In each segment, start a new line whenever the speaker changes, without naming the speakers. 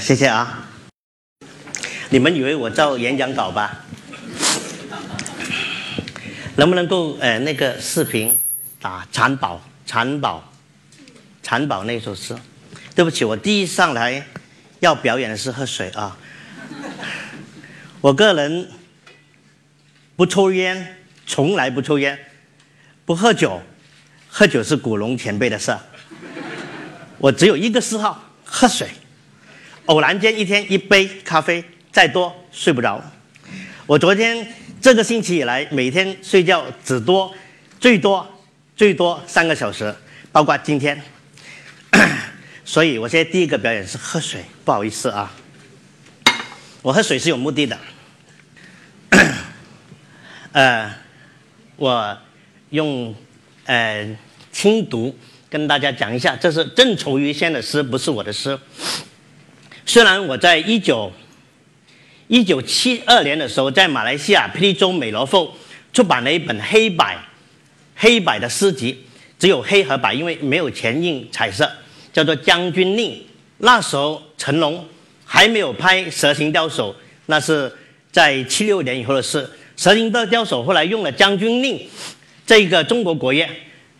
谢谢啊！你们以为我照演讲稿吧？能不能够呃那个视频打蚕宝蚕宝蚕宝那首诗？对不起，我第一上来要表演的是喝水啊！我个人不抽烟，从来不抽烟，不喝酒，喝酒是古龙前辈的事。我只有一个嗜好，喝水。偶然间一天一杯咖啡，再多睡不着。我昨天这个星期以来，每天睡觉只多最多最多三个小时，包括今天。所以我现在第一个表演是喝水，不好意思啊。我喝水是有目的的。呃，我用呃轻读跟大家讲一下，这是郑愁予先的诗，不是我的诗。虽然我在一九一九七二年的时候，在马来西亚霹雳州美罗凤出版了一本黑白黑白的诗集，只有黑和白，因为没有钱印彩色，叫做《将军令》。那时候成龙还没有拍《蛇形刁手》，那是在七六年以后的事。《蛇形刁手》后来用了《将军令》这个中国国乐。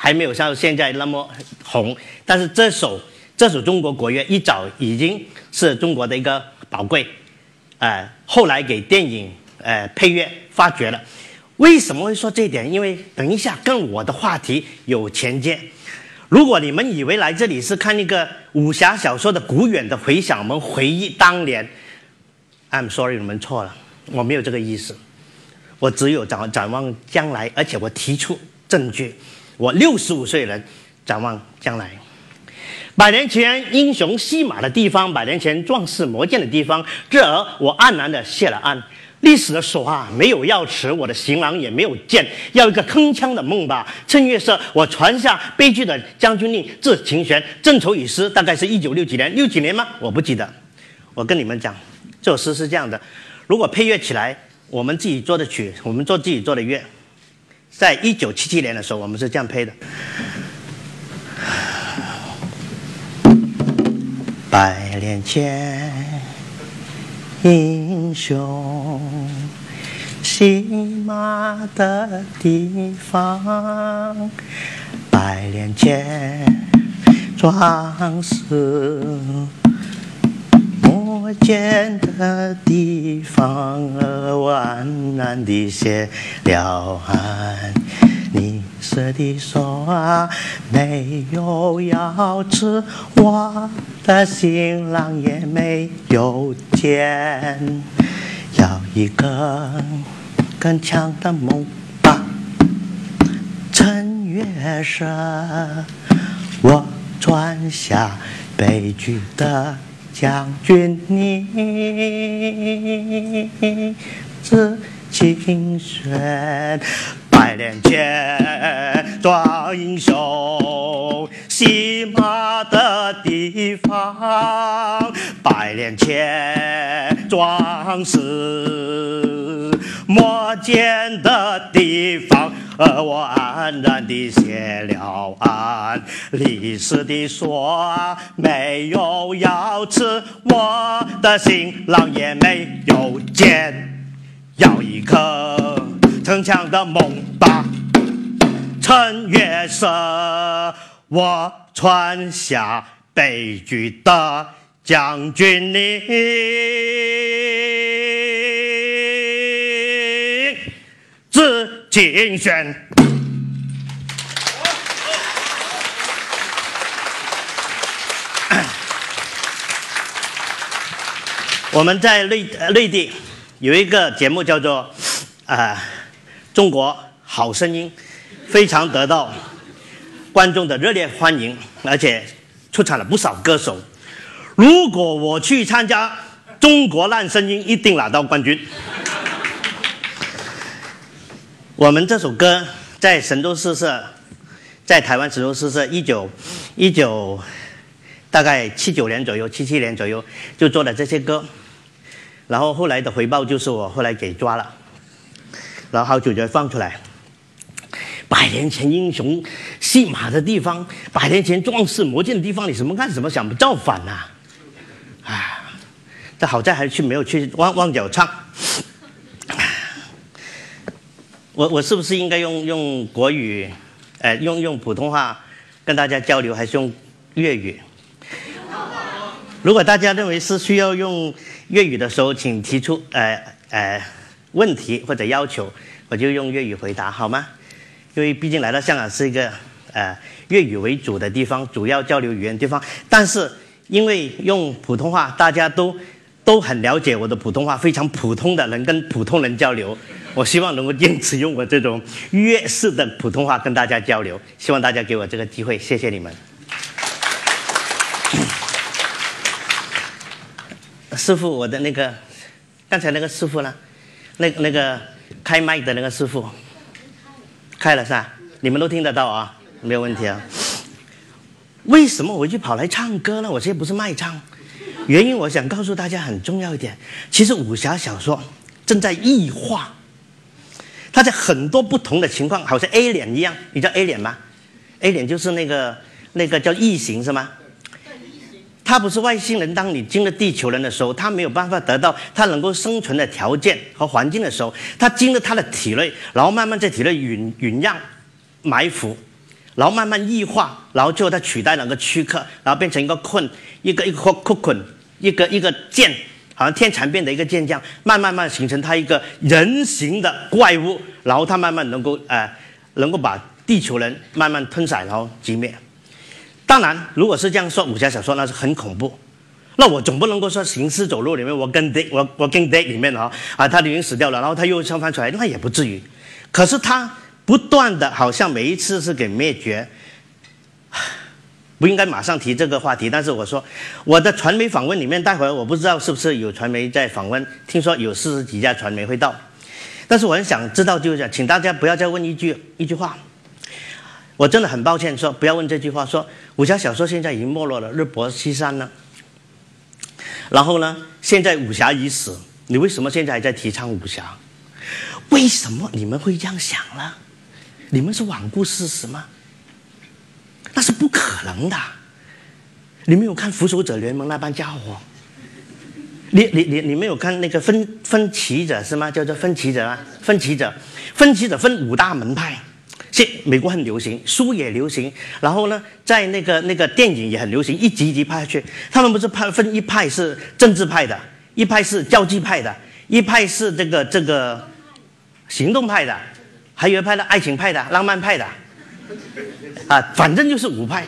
还没有像现在那么红，但是这首这首中国国乐一早已经是中国的一个宝贵，呃，后来给电影呃配乐发掘了。为什么会说这一点？因为等一下跟我的话题有前接。如果你们以为来这里是看一个武侠小说的古远的回响，我们回忆当年，I'm sorry，你们错了，我没有这个意思，我只有展展望将来，而且我提出证据。我六十五岁人，展望将来。百年前英雄戏马的地方，百年前壮士磨剑的地方，这儿我黯然的谢了案。历史的手啊，没有钥匙，我的行囊也没有剑，要一个铿锵的梦吧。趁月色，我传下悲剧的将军令，致秦玄。正愁已诗，大概是一九六几年，六几年吗？我不记得。我跟你们讲，这首诗是这样的：如果配乐起来，我们自己做的曲，我们做自己做的乐。在一九七七年的时候，我们是这样配的：百年前，英雄骑马的地方；百年前，壮士磨剑的地方，我安然地谢了案。你说的说啊，没有钥匙，我的新郎也没有见，要一个更强的梦吧。趁月色，我传下悲剧的将军令，致秦玄。百年前，壮英雄骑马的地方；百年前，壮士磨剑的地方。而我安然地写了案。历史的说没有钥匙，我的新郎也没有剑，要一颗。逞强的梦吧，趁月色，我穿下悲剧的将军令，致秦玄。我们在内内地有一个节目叫做啊。中国好声音非常得到观众的热烈欢迎，而且出产了不少歌手。如果我去参加中国烂声音一定拿到冠军。我们这首歌在神州诗社，在台湾神州诗社，一九一九大概七九年左右，七七年左右就做了这些歌，然后后来的回报就是我后来给抓了，然后好久就放出来。百年前英雄戏马的地方，百年前壮士磨剑的地方，你什么干什么想造反呐？啊，这好在还去没有去旺旺角唱。我我是不是应该用用国语，呃，用用普通话跟大家交流，还是用粤语？如果大家认为是需要用粤语的时候，请提出呃呃问题或者要求，我就用粤语回答，好吗？因为毕竟来到香港是一个呃粤语为主的地方，主要交流语言地方。但是因为用普通话，大家都都很了解我的普通话，非常普通的能跟普通人交流。我希望能够坚持用我这种粤式的普通话跟大家交流。希望大家给我这个机会，谢谢你们。师傅，我的那个刚才那个师傅呢？那那个开麦的那个师傅。开了是吧？你们都听得到啊，没有问题啊。为什么我就跑来唱歌呢？我这不是卖唱，原因我想告诉大家很重要一点。其实武侠小说正在异化，它在很多不同的情况，好像 A 脸一样，你知道 A 脸吗？A 脸就是那个那个叫异形是吗？他不是外星人，当你进了地球人的时候，他没有办法得到他能够生存的条件和环境的时候，他进了他的体内，然后慢慢在体内酝酝酿、埋伏，然后慢慢异化，然后最后他取代两个躯壳，然后变成一个困，一个一个困困，一个一个剑，好像天蚕变的一个剑将，慢慢慢形成他一个人形的怪物，然后他慢慢能够呃，能够把地球人慢慢吞噬，然后击灭。当然，如果是这样说武侠小说，那是很恐怖。那我总不能够说《行尸走肉》里面我跟 d 我我跟 d 里面啊啊，他已经死掉了，然后他又生翻出来，那也不至于。可是他不断的，好像每一次是给灭绝。不应该马上提这个话题，但是我说我的传媒访问里面，待会儿我不知道是不是有传媒在访问，听说有四十几家传媒会到，但是我很想知道，就是请大家不要再问一句一句话。我真的很抱歉，说不要问这句话。说武侠小说现在已经没落了，日薄西山了。然后呢，现在武侠已死，你为什么现在还在提倡武侠？为什么你们会这样想呢？你们是罔顾事实吗？那是不可能的。你没有看《复仇者联盟》那帮家伙？你你你你没有看那个分分歧者是吗？叫做分歧者啊，分歧者，分歧者分五大门派。现美国很流行，书也流行，然后呢，在那个那个电影也很流行，一集一集拍下去。他们不是派分一派是政治派的，一派是交际派的，一派是这个这个行动派的，还有一派的爱情派的、浪漫派的，啊，反正就是五派。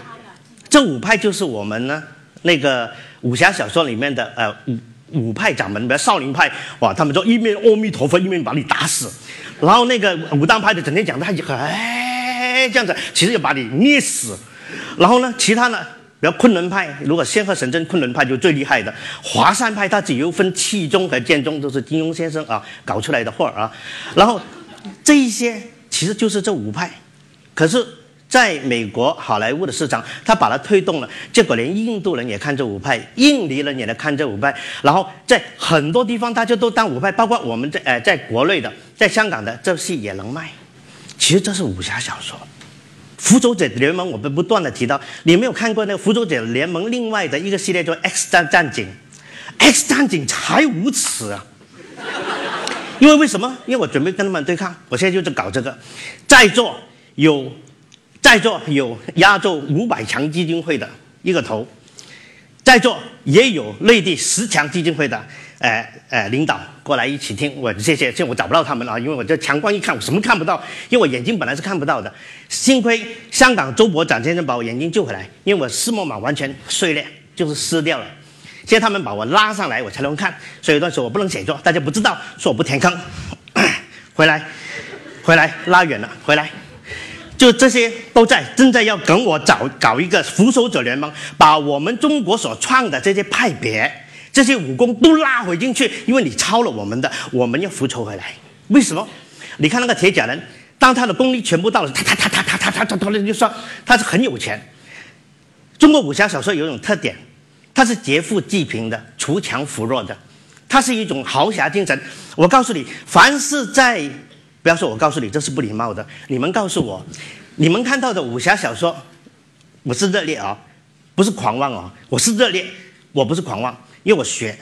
这五派就是我们呢那个武侠小说里面的呃五五派掌门，比如少林派，哇，他们说一面阿弥陀佛，一面把你打死。然后那个武当派的整天讲的他就哎这样子，其实要把你捏死。然后呢，其他呢，比如昆仑派，如果仙鹤神针，昆仑派就最厉害的。华山派它只有分气宗和剑宗，都是金庸先生啊搞出来的货啊。然后这一些其实就是这五派，可是在美国好莱坞的市场，他把它推动了，结果连印度人也看这五派，印尼人也来看这五派。然后在很多地方大家都当五派，包括我们在呃在国内的。在香港的这戏也能卖，其实这是武侠小说，《复仇者联盟》我们不断的提到，你没有看过那个《复仇者联盟》另外的一个系列叫《X 战战警》，X 战警才无耻啊！因为为什么？因为我准备跟他们对抗，我现在就是搞这个，在座有在座有亚洲五百强基金会的一个头，在座也有内地十强基金会的。哎哎，领导过来一起听，我谢谢。现在我找不到他们了，因为我这强光一看，我什么看不到，因为我眼睛本来是看不到的。幸亏香港周伯展先生把我眼睛救回来，因为我视网膜完全碎裂，就是撕掉了。现在他们把我拉上来，我才能看。所以有段时候我不能写作，大家不知道，说我不填坑。回来，回来，拉远了，回来。就这些都在正在要跟我找搞一个复仇者联盟，把我们中国所创的这些派别。这些武功都拉回进去，因为你抄了我们的，我们要复仇回来。为什么？你看那个铁甲人，当他的功力全部到了，他他他他他他他他他就说他是很有钱。中国武侠小说有一种特点，它是劫富济贫的，锄强扶弱的，它是一种豪侠精神。我告诉你，凡是在不要说我告诉你，这是不礼貌的。你们告诉我，你们看到的武侠小说，我是热烈啊，不是狂妄啊，我是热烈，我不是狂妄，因为我学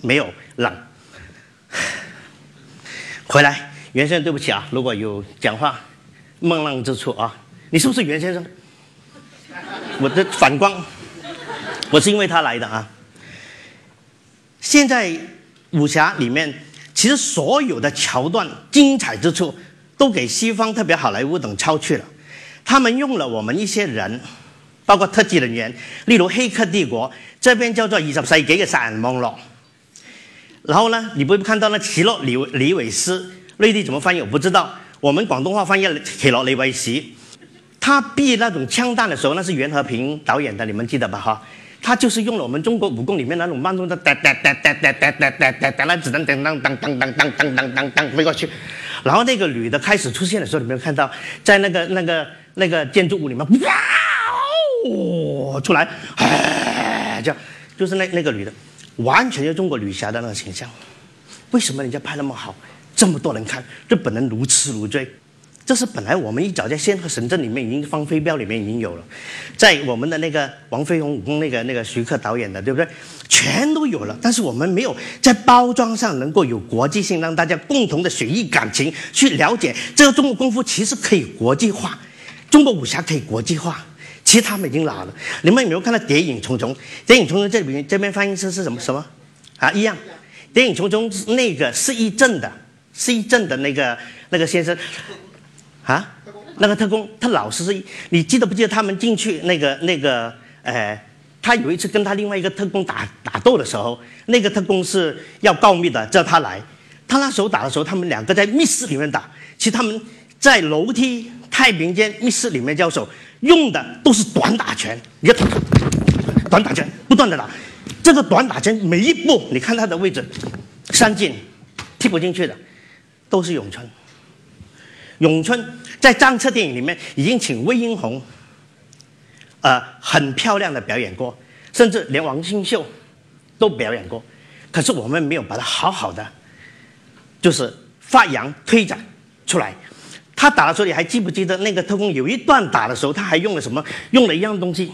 没有冷。回来，袁先生，对不起啊，如果有讲话孟浪之处啊，你是不是袁先生？我的反光，我是因为他来的啊。现在武侠里面，其实所有的桥段精彩之处，都给西方特别好莱坞等抄去了。他们用了我们一些人，包括特技人员，例如《黑客帝国》这边叫做二十世紀嘅殺人網絡。然后呢，你不会看到那奇洛李李伟斯，内地怎么翻译我不知道，我们广东话翻译奇洛李伟斯。他避那种枪弹的时候，那是袁和平导演的，你们记得吧？哈，他就是用了我们中国武功里面那种慢动作，哒哒哒哒哒哒哒哒哒哒，那子弹当当当当当当当当当当飞过去。然后那个女的开始出现的时候，你没有看到，在那个那个那个建筑物里面，哇哦出来，哎，这样就是那那个女的，完全就中国女侠的那个形象。为什么人家拍那么好，这么多人看，日本人如痴如醉？这是本来我们一早在《仙鹤神阵》里面已经放飞镖里面已经有了，在我们的那个王飞鸿武功那个那个徐克导演的，对不对？全都有了，但是我们没有在包装上能够有国际性，让大家共同的血液感情去了解这个中国功夫其实可以国际化，中国武侠可以国际化。其实他们已经老了，你们有没有看到《谍影重重》？《谍影重重》这边这边翻译是是什么什么啊？一样，《谍影重重》那个是一阵的，是一阵的那个那个先生。啊，那个特工，他老是是，你记得不记得他们进去那个那个，呃，他有一次跟他另外一个特工打打斗的时候，那个特工是要告密的，叫他来。他那时候打的时候，他们两个在密室里面打，其实他们在楼梯、太平间、密室里面交手，用的都是短打拳。你看，短打拳不断的打，这个短打拳每一步，你看他的位置，三进踢不进去的，都是咏春。咏春在张彻电影里面已经请魏英红，呃，很漂亮的表演过，甚至连王星秀都表演过，可是我们没有把它好好的，就是发扬推展出来。他打的时候，你还记不记得那个特工有一段打的时候，他还用了什么？用了一样东西，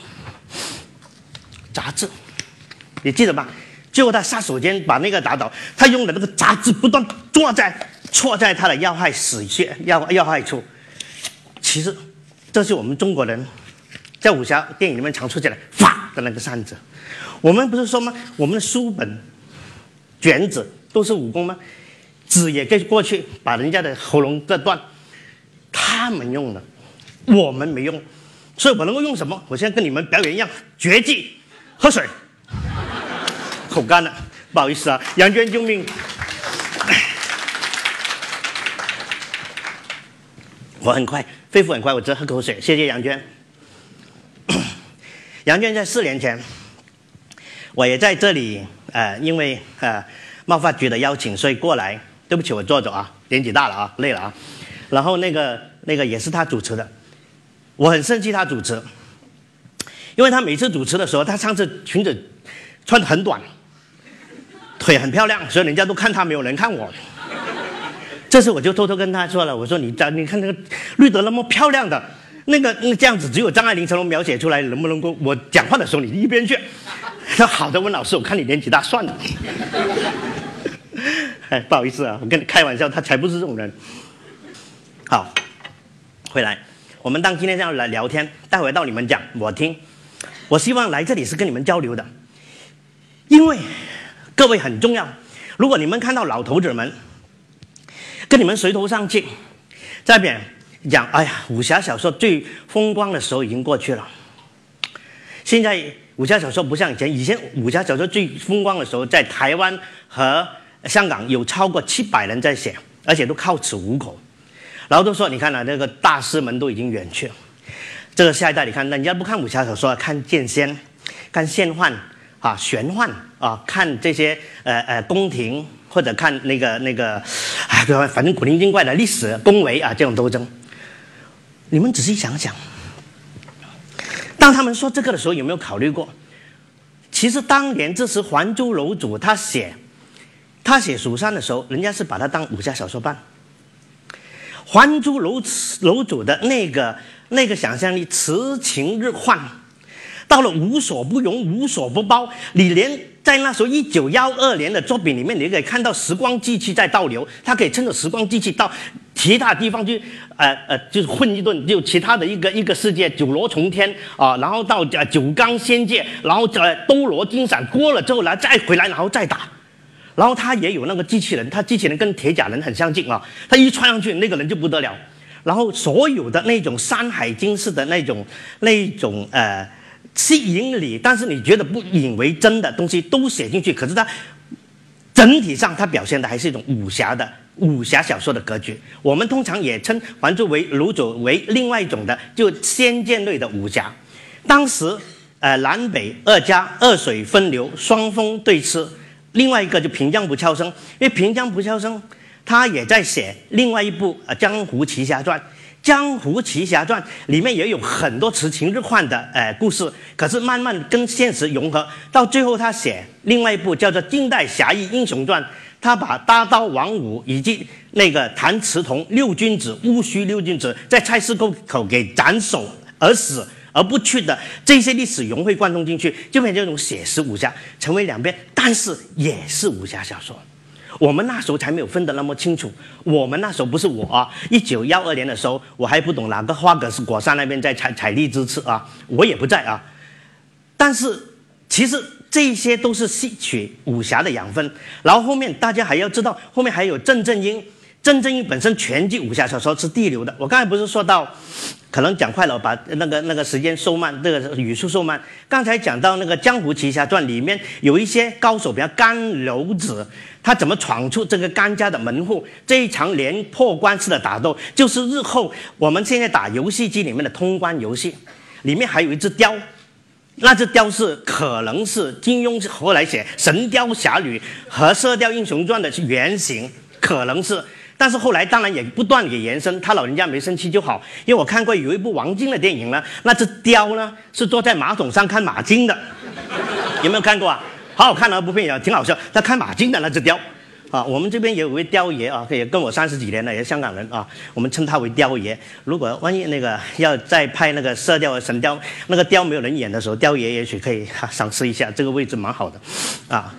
杂志，你记得吧？最后他杀手锏把那个打倒，他用的那个杂志不断抓在。错在他的要害死穴要要害处，其实这是我们中国人在武侠电影里面常出现的“法”的那个扇子。我们不是说吗？我们的书本卷子都是武功吗？纸也可以过去把人家的喉咙割断，他们用的，我们没用，所以我能够用什么？我现在跟你们表演一样绝技，喝水，口干了，不好意思啊，杨娟救命。我很快，恢复很快，我只喝口水。谢谢杨娟。杨娟在四年前，我也在这里，呃，因为呃贸发局的邀请，所以过来。对不起，我坐着啊，年纪大了啊，累了啊。然后那个那个也是他主持的，我很生气他主持，因为他每次主持的时候，他上次裙子穿的很短，腿很漂亮，所以人家都看他，没有人看我。这次我就偷偷跟他说了，我说你张，你看那个绿德那么漂亮的，那个那这样子，只有张爱玲才能描写出来，能不能够我讲话的时候你一边去？说好的，温老师，我看你年纪大，算了。哎，不好意思啊，我跟你开玩笑，他才不是这种人。好，回来，我们当今天这样来聊天，待会到你们讲，我听。我希望来这里是跟你们交流的，因为各位很重要。如果你们看到老头子们。跟你们垂头丧气，再边讲，哎呀，武侠小说最风光的时候已经过去了。现在武侠小说不像以前，以前武侠小说最风光的时候，在台湾和香港有超过七百人在写，而且都靠此糊口。然后都说，你看啊，那个大师们都已经远去了。这个下一代，你看，人家不看武侠小说，看剑仙，看仙幻，啊玄幻啊，看这些呃呃宫廷或者看那个那个，哎，反正古灵精怪的历史恭维啊这种斗争，你们仔细想想，当他们说这个的时候，有没有考虑过？其实当年这是《还珠楼主》，他写他写蜀山的时候，人家是把它当武侠小说办。《还珠楼楼主》的那个那个想象力，痴情日换，到了无所不容、无所不包。你连在那时候一九幺二年的作品里面，你可以看到时光机器在倒流，他可以趁着时光机器到其他地方去，呃呃，就是混一顿，就其他的一个一个世界，九罗重天啊，然后到呃九江仙界，然后在兜罗金闪过了之后来再回来，然后再打。然后他也有那个机器人，他机器人跟铁甲人很相近啊，他一穿上去，那个人就不得了。然后所有的那种《山海经》式的那种、那种呃吸引你，但是你觉得不引为真的东西都写进去。可是它整体上，它表现的还是一种武侠的武侠小说的格局。我们通常也称《还珠为卢祖为另外一种的，就仙剑类的武侠。当时呃南北二家二水分流，双峰对峙。另外一个就平江不悄声，因为平江不悄声，他也在写另外一部《呃江湖奇侠传》。《江湖奇侠传》里面也有很多痴情日换的呃故事，可是慢慢跟现实融合，到最后他写另外一部叫做《近代侠义英雄传》，他把大刀王五以及那个谭嗣同六君子戊戌六君子在菜市口口给斩首而死。而不去的这些历史融会贯通进去，就变成这种写实武侠，成为两边，但是也是武侠小说。我们那时候才没有分得那么清楚。我们那时候不是我啊，一九幺二年的时候，我还不懂哪个花格是果山那边在采采荔枝吃啊，我也不在啊。但是其实这些都是吸取武侠的养分，然后后面大家还要知道，后面还有郑正英。郑正英本身全集武侠小说是第一流的。我刚才不是说到。可能讲快了，把那个那个时间收慢，这个语速收慢。刚才讲到那个《江湖奇侠传》里面有一些高手，比如甘柔子，他怎么闯出这个甘家的门户？这一场连破关式的打斗，就是日后我们现在打游戏机里面的通关游戏。里面还有一只雕，那只雕是可能是金庸后来写《神雕侠侣》和《射雕英雄传》的原型，可能是。但是后来当然也不断给延伸，他老人家没生气就好。因为我看过有一部王晶的电影呢，那只雕呢是坐在马桶上看马经的，有没有看过啊？好好看啊，部片也挺好笑。他看马经的那只雕，啊，我们这边也有位雕爷啊，也跟我三十几年了，也是香港人啊，我们称他为雕爷。如果万一那个要再拍那个射雕神雕，那个雕没有人演的时候，雕爷也许可以赏识一下，这个位置蛮好的，啊。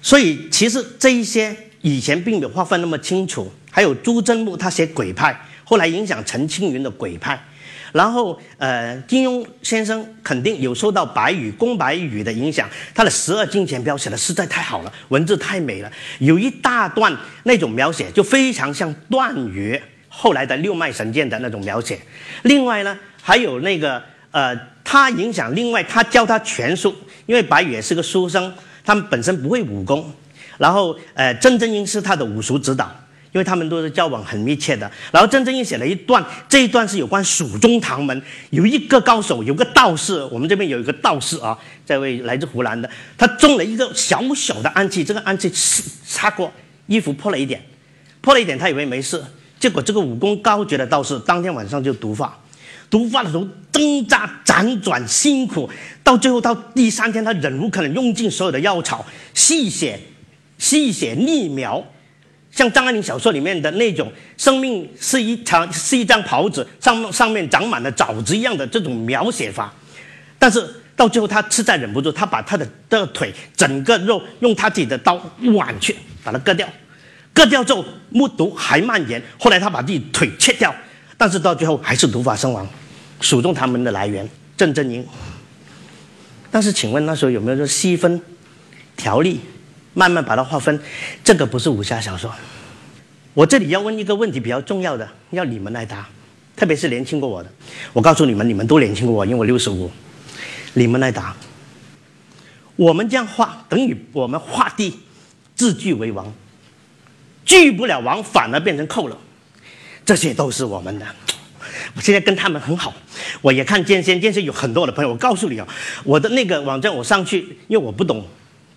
所以其实这一些。以前并没有划分那么清楚，还有朱真木他写鬼派，后来影响陈青云的鬼派，然后呃金庸先生肯定有受到白羽宫白羽的影响，他的《十二金钱镖》写的实在太好了，文字太美了，有一大段那种描写就非常像段誉后来的六脉神剑的那种描写。另外呢，还有那个呃他影响，另外他教他拳术，因为白羽也是个书生，他们本身不会武功。然后，呃，郑正英是他的武术指导，因为他们都是交往很密切的。然后，郑正英写了一段，这一段是有关蜀中唐门，有一个高手，有个道士，我们这边有一个道士啊，这位来自湖南的，他中了一个小小的暗器，这个暗器擦过衣服破了一点，破了一点，他以为没事，结果这个武功高绝的道士当天晚上就毒发，毒发的时候挣扎辗转辛苦，到最后到第三天，他忍无可忍，用尽所有的药草，细写。细写逆描，像张爱玲小说里面的那种生命是一场是一张袍子，上上面长满了枣子一样的这种描写法，但是到最后他实在忍不住，他把他的的腿整个肉用他自己的刀剜去，把它割掉，割掉之后木毒还蔓延，后来他把自己腿切掉，但是到最后还是毒发身亡。蜀中唐门的来源郑正英，但是请问那时候有没有说细分条例？慢慢把它划分，这个不是武侠小说。我这里要问一个问题，比较重要的，要你们来答，特别是年轻过我的。我告诉你们，你们都年轻过我，因为我六十五。你们来答。我们这样画，等于我们画地自居为王，据不了王，反而变成寇了。这些都是我们的。我现在跟他们很好，我也看剑仙，剑仙有很多的朋友。我告诉你啊，我的那个网站我上去，因为我不懂，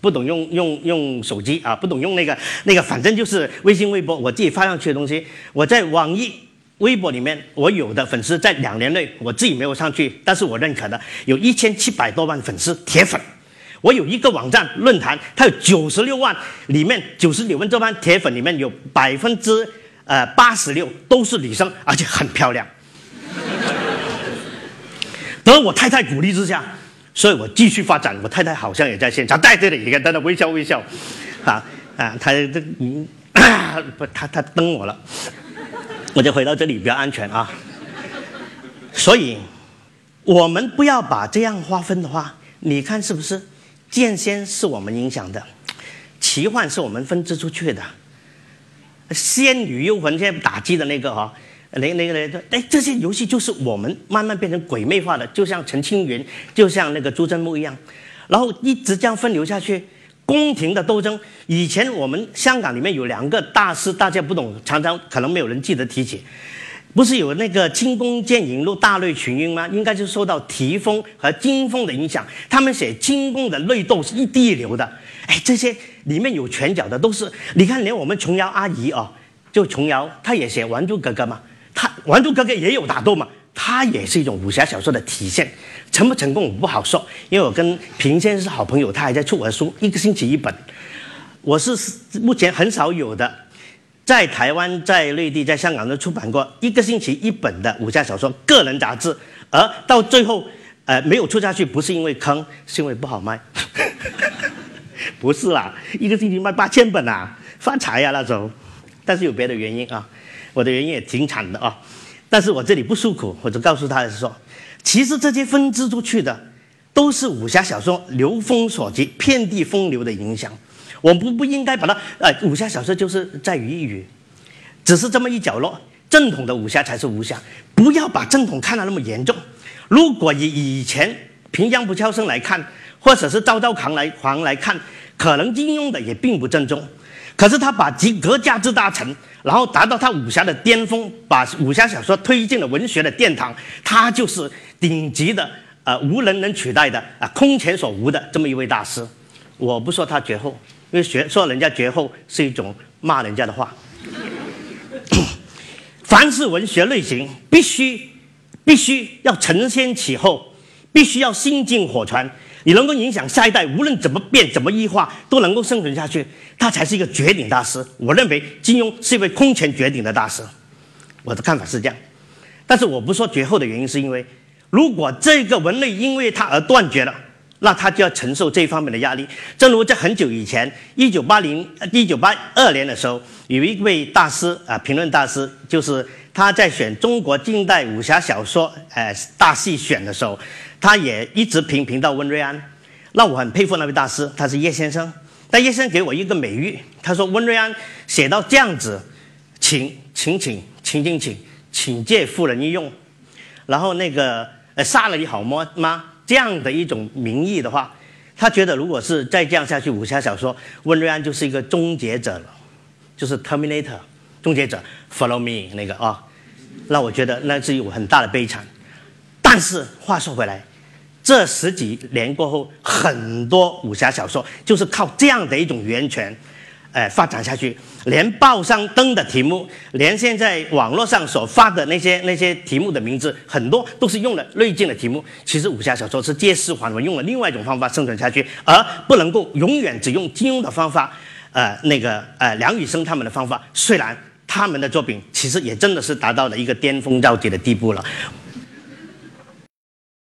不懂用用用手机啊，不懂用那个那个，反正就是微信、微博，我自己发上去的东西，我在网易。微博里面，我有的粉丝在两年内我自己没有上去，但是我认可的有一千七百多万粉丝铁粉。我有一个网站论坛，它有九十六万，里面九十六万这帮铁粉里面有百分之呃八十六都是女生，而且很漂亮。得我太太鼓励之下，所以我继续发展。我太太好像也在现场，在这里，你看，在那微笑微笑，啊啊，她这嗯不，她她登我了。我就回到这里比较安全啊，所以，我们不要把这样划分的话，你看是不是？剑仙是我们影响的，奇幻是我们分支出去的，仙女幽魂现在打击的那个哈，那个那个，哎，这些游戏就是我们慢慢变成鬼魅化的，就像陈青云，就像那个朱振木一样，然后一直这样分流下去。宫廷的斗争，以前我们香港里面有两个大师，大家不懂，常常可能没有人记得提起。不是有那个清宫剑影录大内群英吗？应该是受到提风和金风的影响，他们写清宫的内斗是一滴一流的。哎，这些里面有拳脚的都是，你看连我们琼瑶阿姨啊，就琼瑶，她也写《还珠格格》嘛，他《还珠格格》也有打斗嘛。它也是一种武侠小说的体现，成不成功我不好说，因为我跟平先生是好朋友，他还在出我的书，一个星期一本。我是目前很少有的，在台湾、在内地、在香港都出版过一个星期一本的武侠小说个人杂志，而到最后，呃，没有出下去，不是因为坑，是因为不好卖。不是啦，一个星期卖八千本啊，发财呀那种。但是有别的原因啊，我的原因也挺惨的啊。但是我这里不诉苦，我就告诉他是说，其实这些分支出去的，都是武侠小说流风所及、遍地风流的影响。我们不不应该把它，呃，武侠小说就是在于一隅，只是这么一角落。正统的武侠才是武侠，不要把正统看得那么严重。如果以以前平江不悄声来看，或者是赵昭康来狂来看，可能金庸的也并不正宗。可是他把集各家之大成，然后达到他武侠的巅峰，把武侠小说推进了文学的殿堂，他就是顶级的，呃，无人能取代的，啊，空前所无的这么一位大师。我不说他绝后，因为学说人家绝后是一种骂人家的话。凡是文学类型，必须必须要承先启后，必须要心静火传。你能够影响下一代，无论怎么变、怎么异化，都能够生存下去，他才是一个绝顶大师。我认为金庸是一位空前绝顶的大师，我的看法是这样。但是我不说绝后的原因，是因为如果这个文类因为他而断绝了，那他就要承受这方面的压力。正如在很久以前，一九八零、一九八二年的时候，有一位大师啊，评论大师，就是他在选中国近代武侠小说，呃，大戏选的时候。他也一直评评到温瑞安，那我很佩服那位大师，他是叶先生。但叶先生给我一个美誉，他说温瑞安写到这样子，请请请请请请请借夫人一用，然后那个呃杀了你好吗吗这样的一种名义的话，他觉得如果是再这样下去，武侠小说温瑞安就是一个终结者了，就是 Terminator 终结者，Follow me 那个啊，那我觉得那是有很大的悲惨。但是话说回来，这十几年过后，很多武侠小说就是靠这样的一种源泉，哎，发展下去。连报上登的题目，连现在网络上所发的那些那些题目的名字，很多都是用了内镜的题目。其实武侠小说是借尸还魂，用了另外一种方法生存下去，而不能够永远只用金庸的方法，呃，那个呃梁羽生他们的方法。虽然他们的作品其实也真的是达到了一个巅峰造极的地步了。